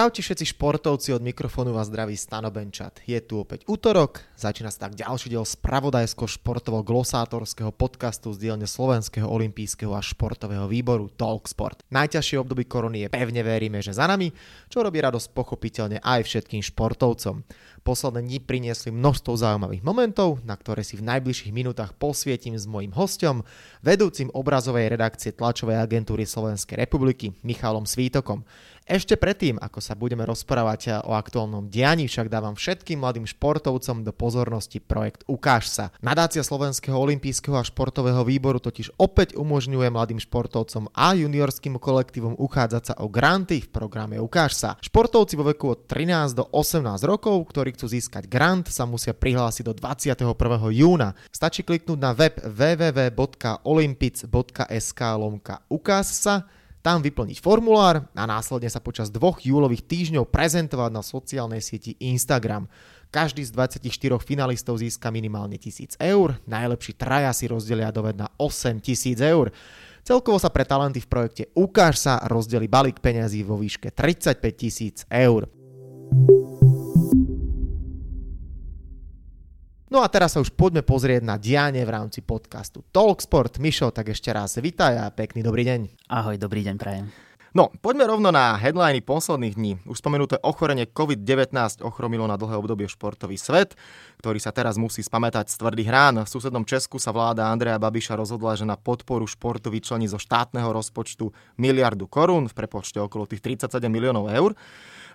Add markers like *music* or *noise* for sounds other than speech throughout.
Čaute všetci športovci, od mikrofónu vás zdraví Stano Benčat. Je tu opäť útorok, začína sa tak ďalší diel spravodajsko-športovo glosátorského podcastu z dielne Slovenského olympijského a športového výboru Talksport. Najťažšie obdobie korony je pevne veríme, že za nami, čo robí radosť pochopiteľne aj všetkým športovcom. Posledné dni priniesli množstvo zaujímavých momentov, na ktoré si v najbližších minútach posvietim s mojím hostom, vedúcim obrazovej redakcie tlačovej agentúry Slovenskej republiky Michalom Svítokom. Ešte predtým, ako sa budeme rozprávať o aktuálnom dianí, však dávam všetkým mladým športovcom do pozornosti projekt Ukáž sa. Nadácia Slovenského olympijského a športového výboru totiž opäť umožňuje mladým športovcom a juniorským kolektívom uchádzať sa o granty v programe Ukáž sa. Športovci vo veku od 13 do 18 rokov, ktorí chcú získať grant, sa musia prihlásiť do 21. júna. Stačí kliknúť na web www.olympic.sk lomka Ukáž sa tam vyplniť formulár a následne sa počas dvoch júlových týždňov prezentovať na sociálnej sieti Instagram. Každý z 24 finalistov získa minimálne 1000 eur, najlepší traja si rozdelia doved na 8000 eur. Celkovo sa pre talenty v projekte Ukáž sa rozdeli balík peňazí vo výške 35 tisíc eur. No a teraz sa už poďme pozrieť na dianie v rámci podcastu Talksport. Mišo, tak ešte raz vitaj a pekný dobrý deň. Ahoj, dobrý deň, prajem. No, poďme rovno na headliny posledných dní. Už spomenuté ochorenie COVID-19 ochromilo na dlhé obdobie športový svet, ktorý sa teraz musí spamätať z tvrdých rán. V susednom Česku sa vláda Andreja Babiša rozhodla, že na podporu športu vyčlení zo štátneho rozpočtu miliardu korún v prepočte okolo tých 37 miliónov eur.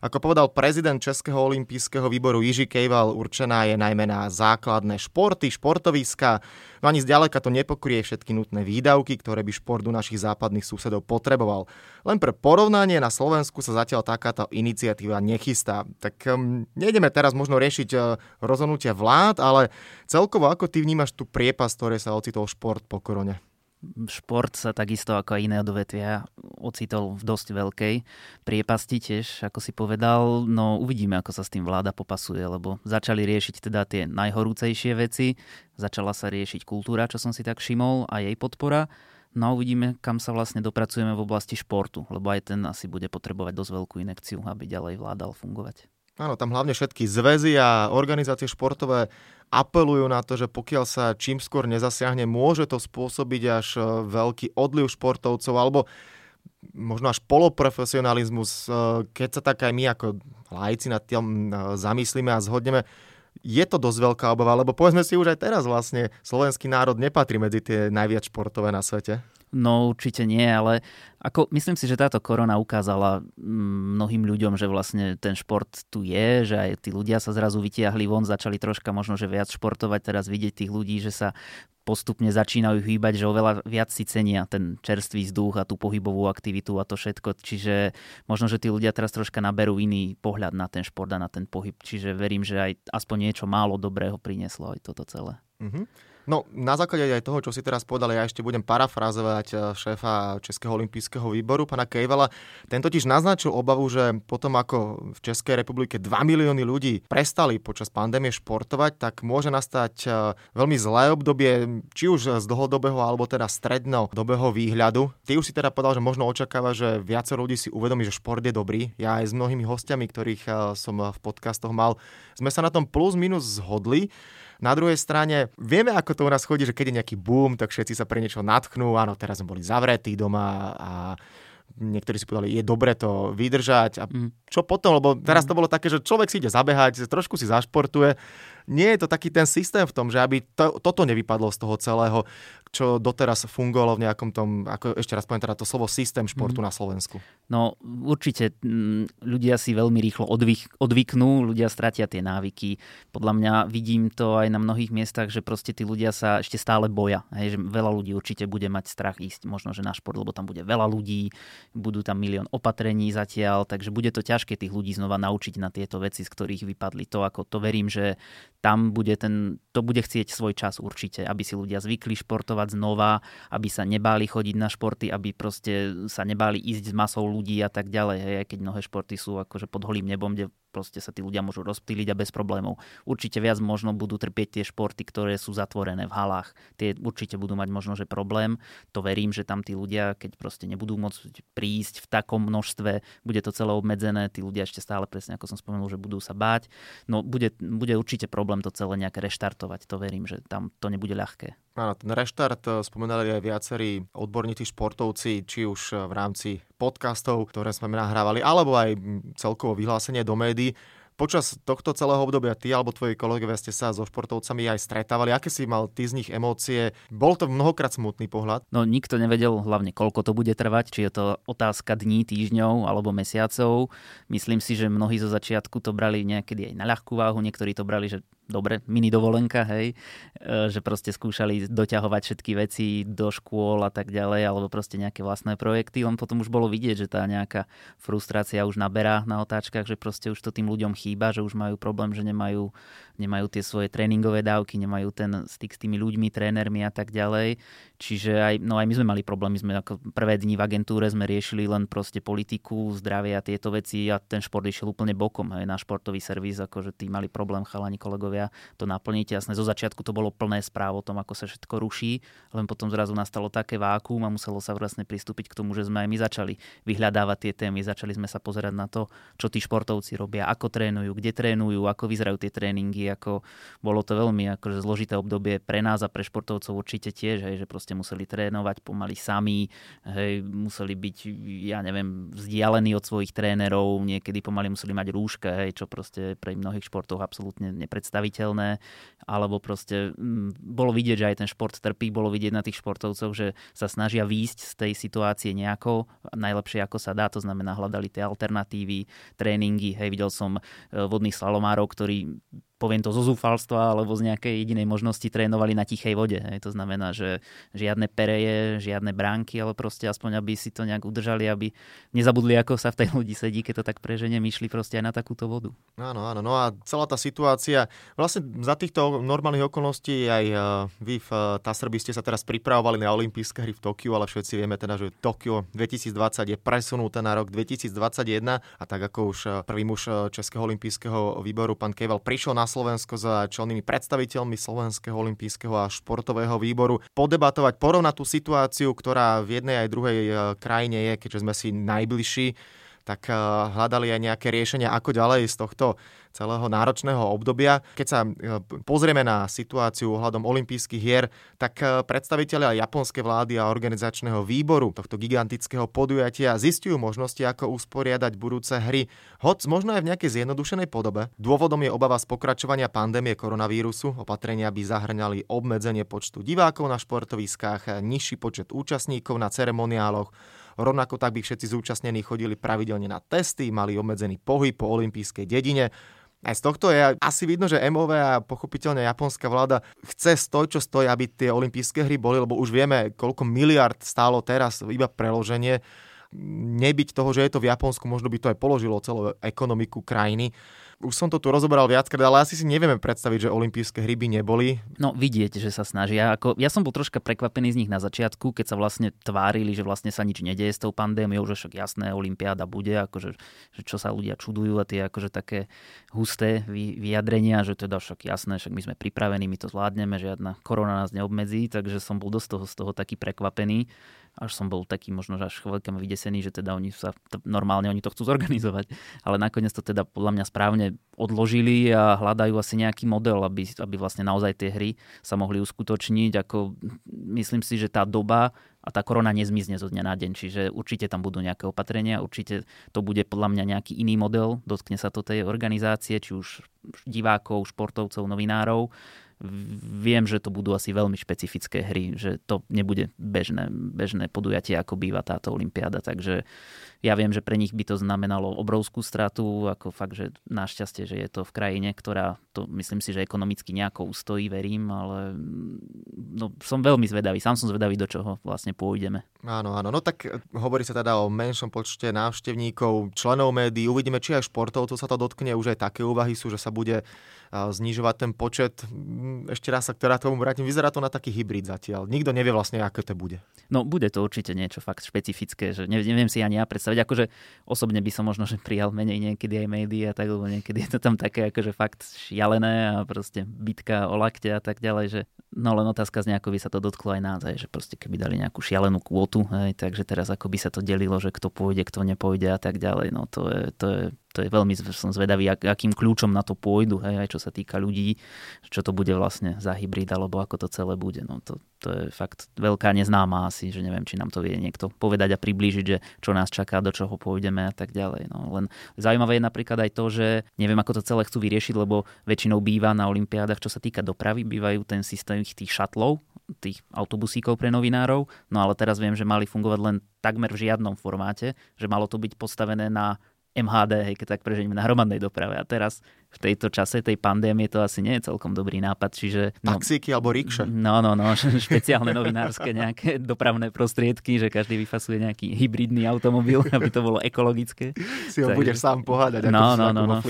Ako povedal prezident Českého olympijského výboru Jiži Kejval, určená je najmä na základné športy, športoviska. No ani zďaleka to nepokrie všetky nutné výdavky, ktoré by šport u našich západných susedov potreboval. Len pre porovnanie na Slovensku sa zatiaľ takáto iniciatíva nechystá. Tak um, nejdeme teraz možno riešiť uh, rozhodnutia vlád, ale celkovo ako ty vnímaš tú priepas, ktoré sa ocitol šport po korone? Šport sa takisto ako aj iné odvetvia ocitol v dosť veľkej priepasti tiež, ako si povedal. No uvidíme, ako sa s tým vláda popasuje, lebo začali riešiť teda tie najhorúcejšie veci. Začala sa riešiť kultúra, čo som si tak všimol, a jej podpora. No a uvidíme, kam sa vlastne dopracujeme v oblasti športu, lebo aj ten asi bude potrebovať dosť veľkú inekciu, aby ďalej vládal fungovať. Áno, tam hlavne všetky zväzy a organizácie športové apelujú na to, že pokiaľ sa čím skôr nezasiahne, môže to spôsobiť až e, veľký odliv športovcov alebo možno až poloprofesionalizmus, e, keď sa tak aj my ako lajci nad tým e, zamyslíme a zhodneme, je to dosť veľká obava, lebo povedzme si už aj teraz vlastne slovenský národ nepatrí medzi tie najviac športové na svete. No určite nie, ale ako, myslím si, že táto korona ukázala mm, mnohým ľuďom, že vlastne ten šport tu je, že aj tí ľudia sa zrazu vytiahli von, začali troška možno, že viac športovať, teraz vidieť tých ľudí, že sa postupne začínajú hýbať, že oveľa viac si cenia ten čerstvý vzduch a tú pohybovú aktivitu a to všetko. Čiže možno, že tí ľudia teraz troška naberú iný pohľad na ten šport a na ten pohyb. Čiže verím, že aj aspoň niečo málo dobrého prinieslo aj toto celé. Mm-hmm. No, na základe aj toho, čo si teraz povedal, ja ešte budem parafrazovať eh, šéfa Českého olympijského výboru, pana Kejvala. Ten totiž naznačil obavu, že potom ako v Českej republike 2 milióny ľudí prestali počas pandémie športovať, tak môže nastať eh, veľmi zlé obdobie, či už z dlhodobého alebo teda strednodobého výhľadu. Ty už si teda povedal, že možno očakáva, že viacero ľudí si uvedomí, že šport je dobrý. Ja aj s mnohými hostiami, ktorých eh, som v podcastoch mal, sme sa na tom plus minus zhodli. Na druhej strane, vieme, ako to u nás chodí, že keď je nejaký boom, tak všetci sa pre niečo natchnú. Áno, teraz sme boli zavretí doma a niektorí si povedali, je dobre to vydržať. A mm. čo potom? Lebo teraz mm. to bolo také, že človek si ide zabehať, trošku si zašportuje. Nie je to taký ten systém v tom, že aby to, toto nevypadlo z toho celého čo doteraz fungovalo v nejakom tom, ako ešte raz poviem teda to slovo systém športu mm. na Slovensku? No určite mm, ľudia si veľmi rýchlo odvyk, odvyknú, ľudia stratia tie návyky. Podľa mňa vidím to aj na mnohých miestach, že proste tí ľudia sa ešte stále boja. Hej, že veľa ľudí určite bude mať strach ísť možno, že na šport, lebo tam bude veľa ľudí, budú tam milión opatrení zatiaľ, takže bude to ťažké tých ľudí znova naučiť na tieto veci, z ktorých vypadli. To ako to verím, že tam bude ten, to bude chcieť svoj čas určite, aby si ľudia zvykli športovať znova, aby sa nebáli chodiť na športy, aby proste sa nebáli ísť s masou ľudí a tak ďalej. Hej, keď mnohé športy sú akože pod holým nebom, kde proste sa tí ľudia môžu rozptýliť a bez problémov. Určite viac možno budú trpieť tie športy, ktoré sú zatvorené v halách. Tie určite budú mať možno, že problém. To verím, že tam tí ľudia, keď proste nebudú môcť prísť v takom množstve, bude to celé obmedzené, tí ľudia ešte stále presne, ako som spomenul, že budú sa báť. No bude, bude určite problém to celé nejaké reštartovať. To verím, že tam to nebude ľahké. Áno, ten reštart eh, spomenali aj viacerí odborníci športovci, či už eh, v rámci podcastov, ktoré sme nahrávali, alebo aj celkovo vyhlásenie do médií. Počas tohto celého obdobia ty alebo tvoji kolegovia ste sa so športovcami aj stretávali. Aké si mal ty z nich emócie? Bol to mnohokrát smutný pohľad? No nikto nevedel hlavne, koľko to bude trvať, či je to otázka dní, týždňov alebo mesiacov. Myslím si, že mnohí zo začiatku to brali niekedy aj na ľahkú váhu, niektorí to brali, že dobre, mini dovolenka, hej, e, že proste skúšali doťahovať všetky veci do škôl a tak ďalej, alebo proste nejaké vlastné projekty, len potom už bolo vidieť, že tá nejaká frustrácia už naberá na otáčkach, že proste už to tým ľuďom chýba, že už majú problém, že nemajú, nemajú tie svoje tréningové dávky, nemajú ten styk s tými ľuďmi, trénermi a tak ďalej. Čiže aj, no aj my sme mali problémy, sme ako prvé dni v agentúre sme riešili len proste politiku, zdravie a tieto veci a ten šport išiel úplne bokom, hej, na športový servis, akože tí mali problém chalani kolegovia kolegovia to naplniť. Jasné, zo začiatku to bolo plné správ o tom, ako sa všetko ruší, len potom zrazu nastalo také vákuum a muselo sa vlastne pristúpiť k tomu, že sme aj my začali vyhľadávať tie témy, začali sme sa pozerať na to, čo tí športovci robia, ako trénujú, kde trénujú, ako vyzerajú tie tréningy, ako bolo to veľmi akože zložité obdobie pre nás a pre športovcov určite tiež, hej, že proste museli trénovať pomaly sami, hej, museli byť, ja neviem, vzdialení od svojich trénerov, niekedy pomaly museli mať rúška, hej, čo proste pre mnohých športov absolútne nepredstaví predstaviteľné, alebo proste mm, bolo vidieť, že aj ten šport trpí, bolo vidieť na tých športovcoch, že sa snažia výjsť z tej situácie nejako, najlepšie ako sa dá, to znamená hľadali tie alternatívy, tréningy, hej, videl som e, vodných slalomárov, ktorí poviem to zo zúfalstva alebo z nejakej jedinej možnosti trénovali na tichej vode. Hej. To znamená, že žiadne pereje, žiadne bránky, ale proste aspoň, aby si to nejak udržali, aby nezabudli, ako sa v tej ľudí sedí, keď to tak prežene, myšli proste aj na takúto vodu. Áno, áno. No a celá tá situácia, vlastne za týchto normálnych okolností aj uh, vy v uh, Tasrby ste sa teraz pripravovali na olympijské hry v Tokiu, ale všetci vieme teda, že Tokio 2020 je presunuté na rok 2021 a tak ako už uh, prvý muž Českého olympijského výboru, pán Keval, prišiel na Slovensko za čelnými predstaviteľmi Slovenského olympijského a športového výboru. Podebatovať, porovnať tú situáciu, ktorá v jednej aj druhej e, krajine je, keďže sme si najbližší tak eh, hľadali aj nejaké riešenia, ako ďalej z tohto celého náročného obdobia. Keď sa eh, pozrieme na situáciu ohľadom olympijských hier, tak eh, predstavitelia japonskej vlády a organizačného výboru tohto gigantického podujatia zistujú možnosti, ako usporiadať budúce hry, hoc možno aj v nejakej zjednodušenej podobe. Dôvodom je obava z pokračovania pandémie koronavírusu. Opatrenia by zahrňali obmedzenie počtu divákov na športoviskách, nižší počet účastníkov na ceremoniáloch, Rovnako tak by všetci zúčastnení chodili pravidelne na testy, mali obmedzený pohyb po olympijskej dedine. Aj z tohto je asi vidno, že MOV a pochopiteľne japonská vláda chce stoj, čo stojí, aby tie olympijské hry boli, lebo už vieme, koľko miliard stálo teraz iba preloženie. Nebyť toho, že je to v Japonsku, možno by to aj položilo celú ekonomiku krajiny. Už som to tu rozoberal viackrát, ale asi si nevieme predstaviť, že olympijské hry by neboli. No vidieť, že sa snažia. Ako, ja som bol troška prekvapený z nich na začiatku, keď sa vlastne tvárili, že vlastne sa nič nedieje s tou pandémiou, že však jasné, olympiáda bude, akože, že čo sa ľudia čudujú a tie akože také husté vyjadrenia, že teda však jasné, však my sme pripravení, my to zvládneme, žiadna korona nás neobmedzí, takže som bol dosť toho, z toho taký prekvapený až som bol taký možno až chvíľkami vydesený, že teda oni sa, normálne oni to chcú *laughs* zorganizovať. Ale nakoniec to teda podľa mňa správne odložili a hľadajú asi nejaký model, aby, aby vlastne naozaj tie hry sa mohli uskutočniť. Ako, myslím si, že tá doba a tá korona nezmizne zo dňa na deň, čiže určite tam budú nejaké opatrenia, určite to bude podľa mňa nejaký iný model, dotkne sa to tej organizácie, či už divákov, športovcov, novinárov viem, že to budú asi veľmi špecifické hry, že to nebude bežné, bežné podujatie, ako býva táto olympiáda, takže ja viem, že pre nich by to znamenalo obrovskú stratu, ako fakt, že našťastie, že je to v krajine, ktorá to myslím si, že ekonomicky nejako ustojí, verím, ale no, som veľmi zvedavý, sám som zvedavý, do čoho vlastne pôjdeme. Áno, áno, no tak hovorí sa teda o menšom počte návštevníkov, členov médií, uvidíme, či aj športovcov sa to dotkne, už aj také úvahy sú, že sa bude znižovať ten počet. ešte raz sa ktorá tomu vrátim, vyzerá to na taký hybrid zatiaľ. Nikto nevie vlastne, aké to bude. No bude to určite niečo fakt špecifické, že neviem si ani ja predstaviť. Akože osobne by som možno že prijal menej niekedy aj médiá, tak, lebo niekedy je to tam také akože fakt šialené a proste bitka o lakte a tak ďalej, že no len otázka z ako by sa to dotklo aj nás, aj, že proste keby dali nejakú šialenú kvotu, hej, takže teraz ako by sa to delilo, že kto pôjde, kto nepôjde a tak ďalej, no to je, to je to je veľmi, som zvedavý, akým kľúčom na to pôjdu, hej, aj čo sa týka ľudí, čo to bude vlastne za hybrid, alebo ako to celé bude. No to, to je fakt veľká neznáma asi, že neviem, či nám to vie niekto povedať a priblížiť, že čo nás čaká, do čoho pôjdeme a tak ďalej. No, len zaujímavé je napríklad aj to, že neviem, ako to celé chcú vyriešiť, lebo väčšinou býva na Olympiádach, čo sa týka dopravy, bývajú ten systém tých šatlov, tých autobusíkov pre novinárov, no ale teraz viem, že mali fungovať len takmer v žiadnom formáte, že malo to byť postavené na MHD, hej, keď tak prežením na hromadnej doprave. A teraz v tejto čase tej pandémie to asi nie je celkom dobrý nápad. Čiže, no, Taxíky alebo rikše. No, no, no, *laughs* špeciálne novinárske nejaké dopravné prostriedky, že každý vyfasuje nejaký hybridný automobil, *laughs* aby to bolo ekologické. Si ho tak, budeš sám pohádať. No, no, no, no, no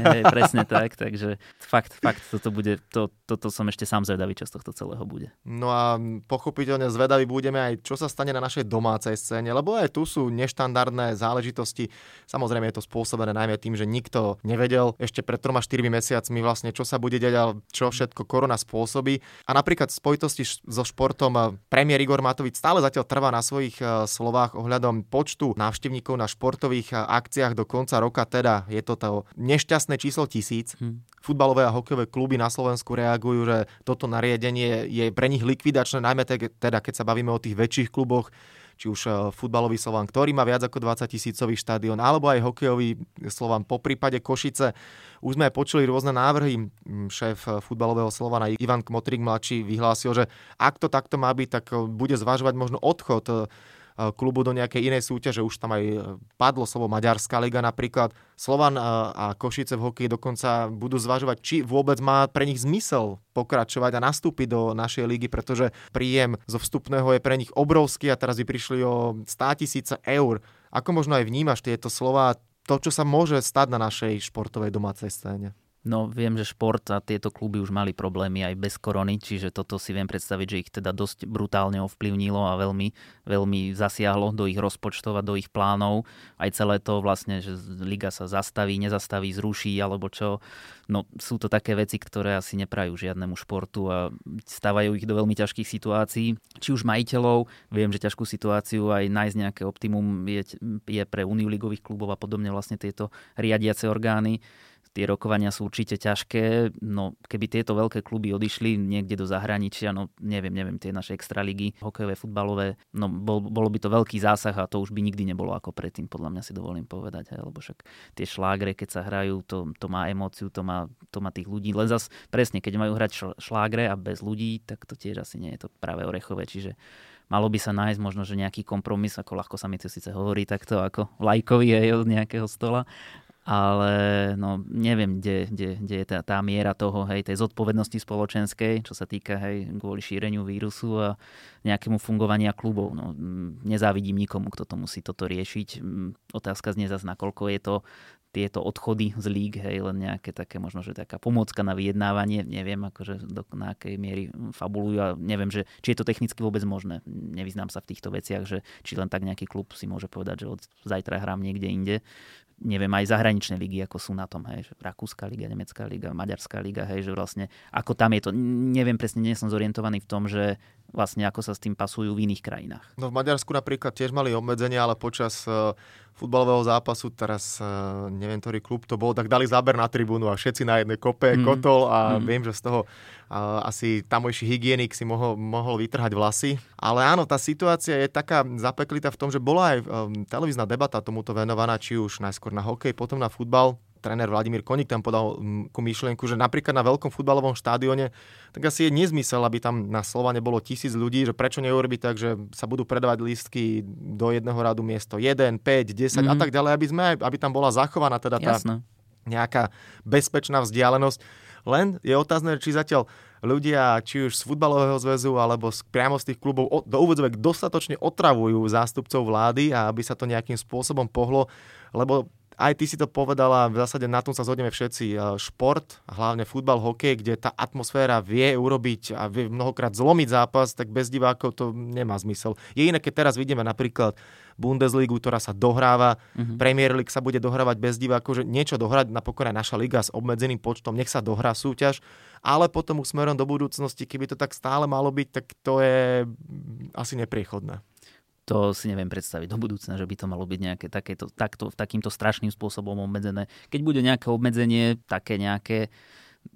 hej, *laughs* presne tak, takže fakt, fakt, toto bude, to, toto som ešte sám zvedavý, čo z tohto celého bude. No a pochopiteľne zvedavý budeme aj, čo sa stane na našej domácej scéne, lebo aj tu sú neštandardné záležitosti. Samozrejme je to spôsobené najmä tým, že nikto nevedel ešte pred 3-4 mesiacmi vlastne, čo sa bude deť a čo všetko korona spôsobí. A napríklad v spojitosti so športom eh, premiér Igor Matovič stále zatiaľ trvá na svojich eh, slovách ohľadom počtu návštevníkov na športových eh, akciách do konca roka, teda je to to nešťastné číslo tisíc. Hmm. Futbalové a hokejové kluby na Slovensku reagujú, že toto nariadenie je pre nich likvidačné, najmä teda keď sa bavíme o tých väčších kluboch, či už eh, futbalový Slovan, ktorý má viac ako 20 tisícový štadión, alebo aj hokejový Slovan, po prípade Košice. Už sme počuli rôzne návrhy. Šéf eh, futbalového Slovana Ivan Kmotrik mladší vyhlásil, že ak to takto má byť, tak eh, bude zvažovať možno odchod klubu do nejakej inej súťaže. Už tam aj padlo slovo Maďarská liga napríklad. Slovan a Košice v hokeji dokonca budú zvažovať, či vôbec má pre nich zmysel pokračovať a nastúpiť do našej ligy, pretože príjem zo vstupného je pre nich obrovský a teraz by prišli o 100 tisíce eur. Ako možno aj vnímaš tieto slova, to, čo sa môže stať na našej športovej domácej scéne? No viem, že šport a tieto kluby už mali problémy aj bez korony, čiže toto si viem predstaviť, že ich teda dosť brutálne ovplyvnilo a veľmi, veľmi zasiahlo do ich rozpočtov a do ich plánov. Aj celé to vlastne, že liga sa zastaví, nezastaví, zruší alebo čo. No sú to také veci, ktoré asi neprajú žiadnemu športu a stávajú ich do veľmi ťažkých situácií. Či už majiteľov, viem, že ťažkú situáciu aj nájsť nejaké optimum je, je pre Uniu ligových klubov a podobne vlastne tieto riadiace orgány tie rokovania sú určite ťažké. No, keby tieto veľké kluby odišli niekde do zahraničia, no neviem, neviem, tie naše extraligy, hokejové, futbalové, no bol, bolo by to veľký zásah a to už by nikdy nebolo ako predtým, podľa mňa si dovolím povedať, hej, lebo však tie šlágre, keď sa hrajú, to, to má emóciu, to má, to má tých ľudí. Len zas presne, keď majú hrať šlágre a bez ľudí, tak to tiež asi nie je to práve orechové, čiže malo by sa nájsť možno, že nejaký kompromis, ako ľahko sa mi to síce hovorí takto ako lajkovi aj od nejakého stola, ale no, neviem, kde, kde, kde je tá, tá miera toho, hej, tej zodpovednosti spoločenskej, čo sa týka hej, kvôli šíreniu vírusu a nejakému fungovania klubov. No, nezávidím nikomu, kto to musí toto riešiť. Otázka znie zase, nakoľko je to tieto odchody z líg, hej, len nejaké také možno, že taká pomôcka na vyjednávanie, neviem, akože do, na akej miery fabulujú a neviem, že, či je to technicky vôbec možné. Nevyznám sa v týchto veciach, že či len tak nejaký klub si môže povedať, že od zajtra hrám niekde inde neviem, aj zahraničné ligy, ako sú na tom, hej, že Rakúska liga, Nemecká liga, Maďarská liga, hej, že vlastne ako tam je to, neviem presne, nie som zorientovaný v tom, že vlastne ako sa s tým pasujú v iných krajinách. No v Maďarsku napríklad tiež mali obmedzenia, ale počas uh, futbalového zápasu, teraz uh, neviem, ktorý klub to bol, tak dali záber na tribúnu a všetci na jednej kope, mm. kotol a mm. viem, že z toho uh, asi tamojší hygienik si mohol, mohol vytrhať vlasy. Ale áno, tá situácia je taká zapeklitá v tom, že bola aj um, televízna debata tomuto venovaná, či už najskôr na hokej, potom na futbal tréner Vladimír Konik tam podal mm, ku myšlienku, že napríklad na veľkom futbalovom štádione, tak asi je nezmysel, aby tam na Slovane bolo tisíc ľudí, že prečo neurobiť tak, že sa budú predávať lístky do jedného radu miesto 1, 5, 10 mm-hmm. a tak ďalej, aby, sme, aby tam bola zachovaná teda tá Jasne. nejaká bezpečná vzdialenosť. Len je otázne, či zatiaľ ľudia, či už z futbalového zväzu alebo z, priamo z tých klubov do úvodzovek dostatočne otravujú zástupcov vlády a aby sa to nejakým spôsobom pohlo, lebo aj ty si to povedala, v zásade na tom sa zhodneme všetci. Šport, hlavne futbal, hokej, kde tá atmosféra vie urobiť a vie mnohokrát zlomiť zápas, tak bez divákov to nemá zmysel. Je iné, keď teraz vidíme napríklad Bundesligu, ktorá sa dohráva, mm-hmm. Premier League sa bude dohrávať bez divákov, že niečo dohrať, napokon aj naša liga s obmedzeným počtom, nech sa dohrá súťaž, ale potom už smerom do budúcnosti, keby to tak stále malo byť, tak to je asi nepriechodné to si neviem predstaviť do budúcna, že by to malo byť nejaké takéto, takto, takýmto strašným spôsobom obmedzené. Keď bude nejaké obmedzenie, také nejaké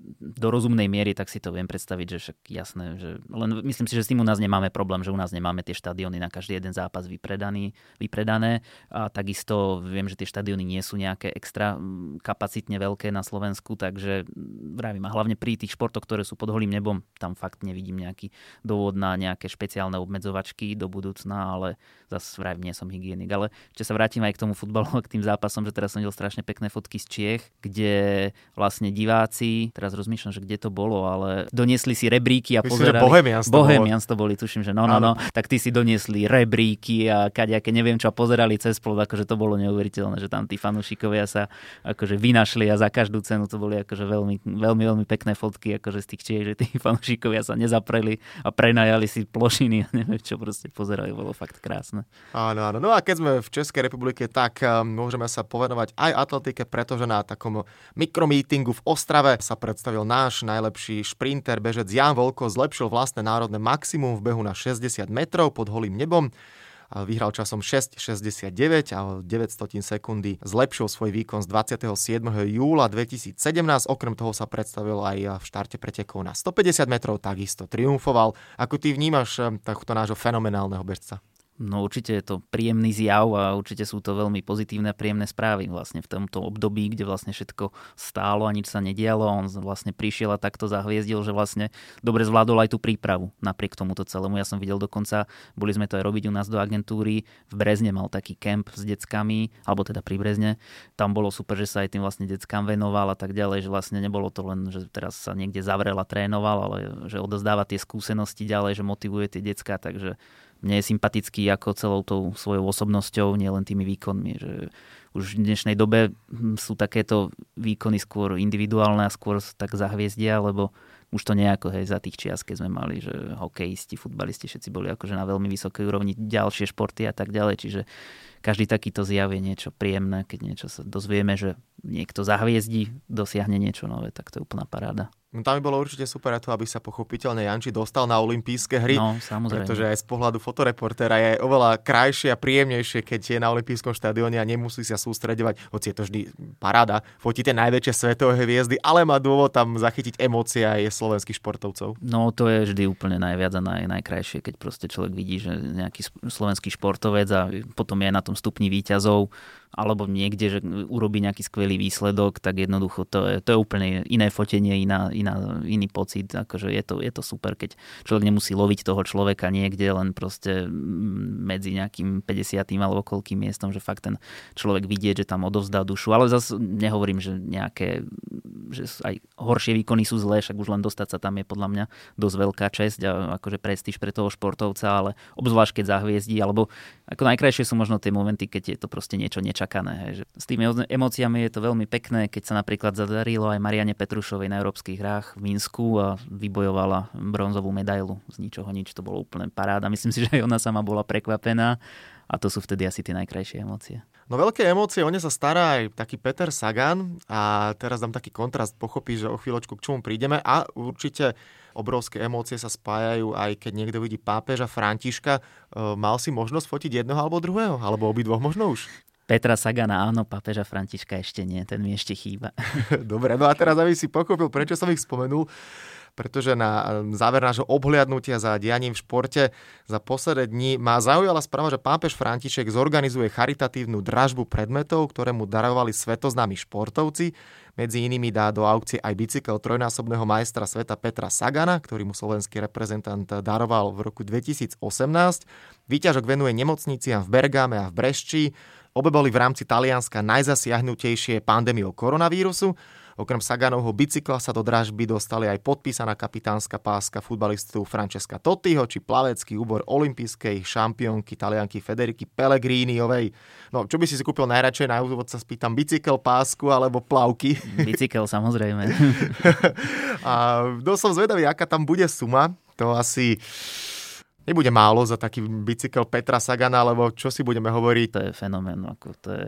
do rozumnej miery, tak si to viem predstaviť, že však jasné, že len myslím si, že s tým u nás nemáme problém, že u nás nemáme tie štadióny na každý jeden zápas vypredaný, vypredané a takisto viem, že tie štadióny nie sú nejaké extra kapacitne veľké na Slovensku, takže vravím, a hlavne pri tých športoch, ktoré sú pod holým nebom, tam fakt nevidím nejaký dôvod na nejaké špeciálne obmedzovačky do budúcna, ale zase vravím, nie som hygienik. Ale ešte sa vrátim aj k tomu futbalu, k tým zápasom, že teraz som videl strašne pekné fotky z Čiech, kde vlastne diváci teraz rozmýšľam, že kde to bolo, ale doniesli si rebríky a Myslím, pozerali. Že Bohemians to Bohemians to boli, tuším, že no, no, no. Tak tí si doniesli rebríky a kaďaké, neviem čo, a pozerali cez plod, akože to bolo neuveriteľné, že tam tí fanúšikovia sa akože vynašli a za každú cenu to boli akože veľmi, veľmi, veľmi pekné fotky, akože z tých čiek, že tí *laughs* fanúšikovia sa nezapreli a prenajali si plošiny a neviem čo, proste pozerali, bolo fakt krásne. Áno, áno. No a keď sme v Českej republike, tak um, môžeme sa povenovať aj atletike, pretože na takom mikromítingu v Ostrave sa predstavil náš najlepší šprinter, bežec Jan Volko, zlepšil vlastné národné maximum v behu na 60 metrov pod holým nebom vyhral časom 6,69 a 900 sekundy zlepšil svoj výkon z 27. júla 2017. Okrem toho sa predstavil aj v štarte pretekov na 150 metrov, takisto triumfoval. Ako ty vnímaš eh, takúto nášho fenomenálneho bežca? No určite je to príjemný zjav a určite sú to veľmi pozitívne a príjemné správy vlastne v tomto období, kde vlastne všetko stálo a nič sa nedialo. On vlastne prišiel a takto zahviezdil, že vlastne dobre zvládol aj tú prípravu napriek tomuto celému. Ja som videl dokonca, boli sme to aj robiť u nás do agentúry, v Brezne mal taký kemp s deckami, alebo teda pri Brezne. Tam bolo super, že sa aj tým vlastne deckám venoval a tak ďalej, že vlastne nebolo to len, že teraz sa niekde zavrel a trénoval, ale že odozdáva tie skúsenosti ďalej, že motivuje tie decka, takže mne je sympatický ako celou tou svojou osobnosťou, nielen tými výkonmi. Že už v dnešnej dobe sú takéto výkony skôr individuálne a skôr tak zahviezdia, lebo už to nejako hej, za tých čias, keď sme mali, že hokejisti, futbalisti, všetci boli akože na veľmi vysokej úrovni, ďalšie športy a tak ďalej, čiže každý takýto zjav je niečo príjemné, keď niečo sa dozvieme, že niekto zahviezdí, dosiahne niečo nové, tak to je úplná paráda. No tam by bolo určite super to, aby sa pochopiteľne Janči dostal na olympijské hry. No, samozrejme. Pretože aj z pohľadu fotoreportéra je oveľa krajšie a príjemnejšie, keď je na olympijskom štadióne a nemusí sa sústredovať, hoci je to vždy paráda, fotí tie najväčšie svetové hviezdy, ale má dôvod tam zachytiť emócie aj slovenských športovcov. No to je vždy úplne najviac a naj, najkrajšie, keď proste človek vidí, že nejaký slovenský športovec a potom je na tom stupni výťazov alebo niekde, že urobí nejaký skvelý výsledok, tak jednoducho to je, to je úplne iné fotenie, iná, iná, iný pocit. Akože je to, je to super, keď človek nemusí loviť toho človeka niekde len proste medzi nejakým 50. alebo koľkým miestom, že fakt ten človek vidieť, že tam odovzdá dušu. Ale zase nehovorím, že nejaké že aj horšie výkony sú zlé, však už len dostať sa tam je podľa mňa dosť veľká česť a akože prestíž pre toho športovca, ale obzvlášť keď zahviezdí, alebo ako najkrajšie sú možno tie momenty, keď je to proste niečo nečakané nečakané. Hej. Že s tými emóciami je to veľmi pekné, keď sa napríklad zadarilo aj Mariane Petrušovej na európskych hrách v Minsku a vybojovala bronzovú medailu z ničoho nič. To bolo úplne paráda. Myslím si, *laughs* že aj ona sama bola prekvapená a to sú vtedy asi tie najkrajšie emócie. No veľké emócie, o ne sa stará aj taký Peter Sagan a teraz dám taký kontrast, pochopí, že o chvíľočku k čomu prídeme a určite obrovské emócie sa spájajú aj keď niekto vidí pápeža Františka. E, mal si možnosť fotiť jedného alebo druhého? Alebo obidvoch možno už? Petra Sagana áno, papeža Františka ešte nie, ten mi ešte chýba. *laughs* Dobre, no a teraz aby si pochopil, prečo som ich spomenul, pretože na záver nášho obhliadnutia za dianím v športe za posledné dní ma zaujala správa, že pápež František zorganizuje charitatívnu dražbu predmetov, ktoré mu darovali svetoznámi športovci. Medzi inými dá do aukcie aj bicykel trojnásobného majstra sveta Petra Sagana, ktorý mu slovenský reprezentant daroval v roku 2018. Výťažok venuje nemocniciam v Bergame a v Brešči. Obe boli v rámci Talianska najzasiahnutejšie pandémiou koronavírusu. Okrem Saganovho bicykla sa do dražby dostali aj podpísaná kapitánska páska futbalistu Francesca Tottiho či plavecký úbor olympijskej šampiónky talianky Federiky Pellegriniovej. No, čo by si si kúpil najradšej? Na úvod sa spýtam, bicykel, pásku alebo plavky? Bicykel, samozrejme. *laughs* a dosť som zvedavý, aká tam bude suma. To asi nebude málo za taký bicykel Petra Sagana, lebo čo si budeme hovoriť? To je fenomén, ako to je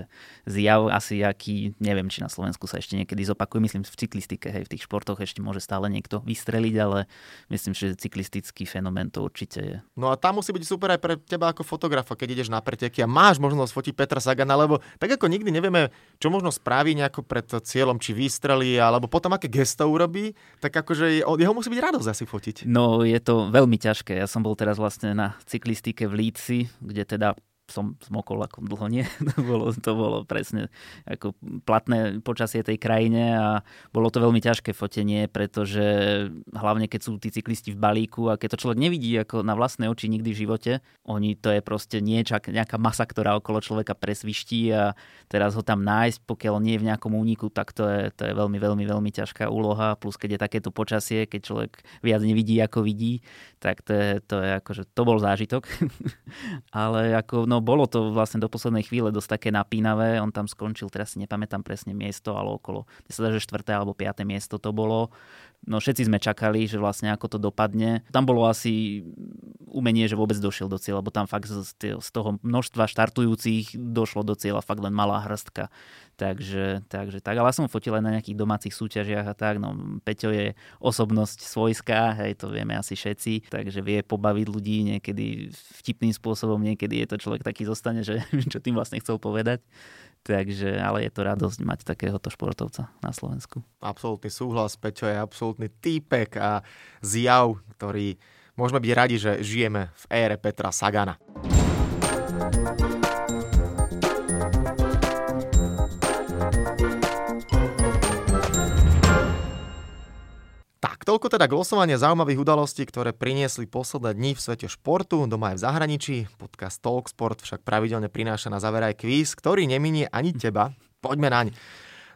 zjav asi aký, neviem, či na Slovensku sa ešte niekedy zopakuje, myslím v cyklistike, hej, v tých športoch ešte môže stále niekto vystreliť, ale myslím, že cyklistický fenomén to určite je. No a tam musí byť super aj pre teba ako fotografa, keď ideš na preteky a máš možnosť fotiť Petra Sagana, lebo tak ako nikdy nevieme, čo možno spraví nejako pred cieľom, či vystrelí, alebo potom aké gesto urobí, tak akože jeho musí byť radosť asi fotiť. No je to veľmi ťažké. Ja som bol teraz vlastne na cyklistike v Líci, kde teda som zmokol ako dlho nie. *laughs* to, bolo, to bolo presne ako platné počasie tej krajine a bolo to veľmi ťažké fotenie, pretože hlavne keď sú tí cyklisti v balíku a keď to človek nevidí ako na vlastné oči nikdy v živote, oni to je proste niečak, nejaká masa, ktorá okolo človeka presviští a teraz ho tam nájsť, pokiaľ nie je v nejakom úniku, tak to je, to je veľmi, veľmi, veľmi ťažká úloha. Plus keď je takéto počasie, keď človek viac nevidí ako vidí, tak to je, to je akože, to bol zážitok. *laughs* Ale ako, no no bolo to vlastne do poslednej chvíle dosť také napínavé. On tam skončil, teraz si nepamätám presne miesto, ale okolo, sa že štvrté alebo piaté miesto to bolo. No všetci sme čakali, že vlastne ako to dopadne. Tam bolo asi umenie, že vôbec došiel do cieľa, lebo tam fakt z, z toho množstva štartujúcich došlo do cieľa fakt len malá hrstka. Takže, takže tak, ale som fotil aj na nejakých domácich súťažiach a tak. No, Peťo je osobnosť svojská, hej, to vieme asi všetci, takže vie pobaviť ľudí niekedy vtipným spôsobom, niekedy je to človek taký zostane, že *laughs* čo tým vlastne chcel povedať. Takže, ale je to radosť mať takéhoto športovca na Slovensku. Absolutný súhlas, Peťo je absolútny týpek a zjav, ktorý môžeme byť radi, že žijeme v ére Petra Sagana. Toľko teda glosovanie zaujímavých udalostí, ktoré priniesli posledné dni v svete športu, doma aj v zahraničí. Podcast Talksport však pravidelne prináša na záver aj kvíz, ktorý neminie ani teba. Poďme naň.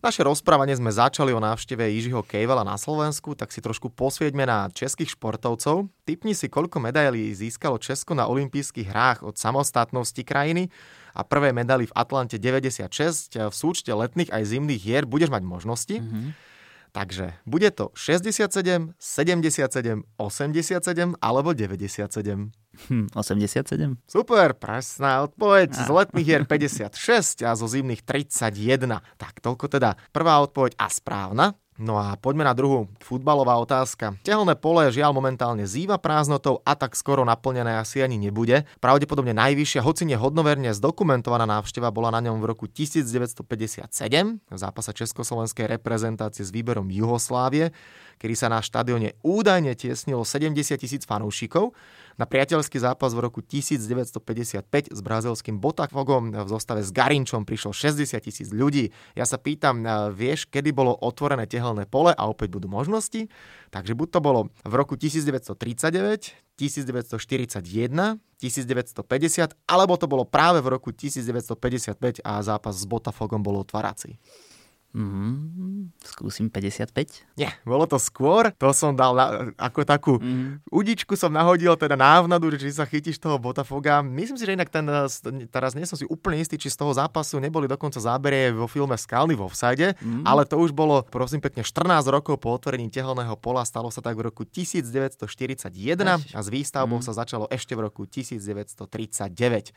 Naše rozprávanie sme začali o návšteve Jižiho Kejvala na Slovensku, tak si trošku posvieďme na českých športovcov. Typni si, koľko medailí získalo Česko na olympijských hrách od samostatnosti krajiny a prvé medaily v Atlante 96 v súčte letných aj zimných hier budeš mať možnosti. Mm-hmm. Takže bude to 67, 77, 87 alebo 97. Hm, 87. Super, presná odpoveď. Z letných hier *laughs* 56 a zo zimných 31. Tak toľko teda prvá odpoveď a správna. No a poďme na druhú futbalová otázka. Tehelné pole žiaľ momentálne zýva prázdnotou a tak skoro naplnené asi ani nebude. Pravdepodobne najvyššia, hoci nehodnoverne zdokumentovaná návšteva bola na ňom v roku 1957 v zápase Československej reprezentácie s výberom Juhoslávie, kedy sa na štadióne údajne tiesnilo 70 tisíc fanúšikov. Na priateľský zápas v roku 1955 s brazilským Botafogom v zostave s Garinčom prišlo 60 tisíc ľudí. Ja sa pýtam, vieš, kedy bolo otvorené tehelné pole a opäť budú možnosti? Takže buď to bolo v roku 1939, 1941, 1950, alebo to bolo práve v roku 1955 a zápas s Botafogom bol otvárací. Mm, skúsim 55? Nie, bolo to skôr. To som dal na, ako takú mm. udičku som nahodil teda návnadu, že či sa chytíš toho Botafoga. Myslím si, že inak ten, teraz nie som si úplne istý, či z toho zápasu neboli dokonca záberie vo filme Skalny vo vsade, mm. ale to už bolo prosím pekne 14 rokov po otvorení tehelného pola. Stalo sa tak v roku 1941 a s výstavbou mm. sa začalo ešte v roku 1939.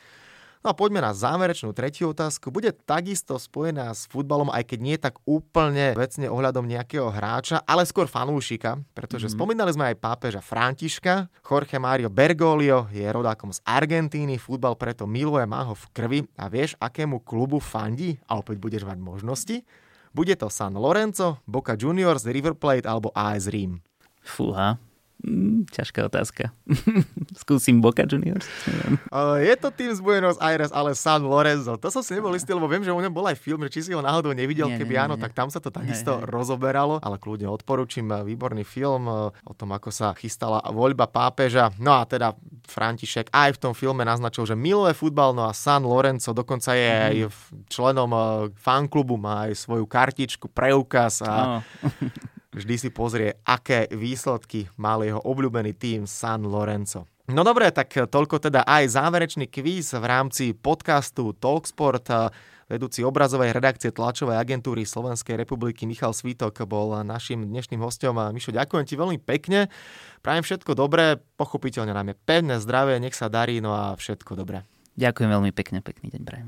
No a poďme na záverečnú tretiu otázku. Bude takisto spojená s futbalom, aj keď nie tak úplne vecne ohľadom nejakého hráča, ale skôr fanúšika, pretože mm-hmm. spomínali sme aj pápeža Františka. Jorge Mario Bergoglio je rodákom z Argentíny, futbal preto miluje, má ho v krvi a vieš, akému klubu fandí? A opäť budeš mať možnosti. Bude to San Lorenzo, Boca Juniors, River Plate alebo AS Rím. Fúha, Mm, ťažká otázka. *laughs* Skúsim Boca Juniors. Je to tým z Buenos Aires, ale San Lorenzo. To som si nebol istý, lebo viem, že u ňom bol aj film, že či si ho náhodou nevidel, nie, keby nie, áno, nie. tak tam sa to takisto nie, nie. rozoberalo, ale kľudne odporúčam výborný film o tom, ako sa chystala voľba pápeža. No a teda František aj v tom filme naznačil, že miluje futbal, no a San Lorenzo dokonca je mm. aj členom eh, fanklubu, má aj svoju kartičku, preukaz a no. *laughs* vždy si pozrie, aké výsledky mal jeho obľúbený tým San Lorenzo. No dobre, tak toľko teda aj záverečný kvíz v rámci podcastu Talksport vedúci obrazovej redakcie tlačovej agentúry Slovenskej republiky Michal Svítok bol našim dnešným hostom. Mišo, ďakujem ti veľmi pekne. Prajem všetko dobré, pochopiteľne najmä pevné zdravie, nech sa darí, no a všetko dobré. Ďakujem veľmi pekne, pekný deň prajem.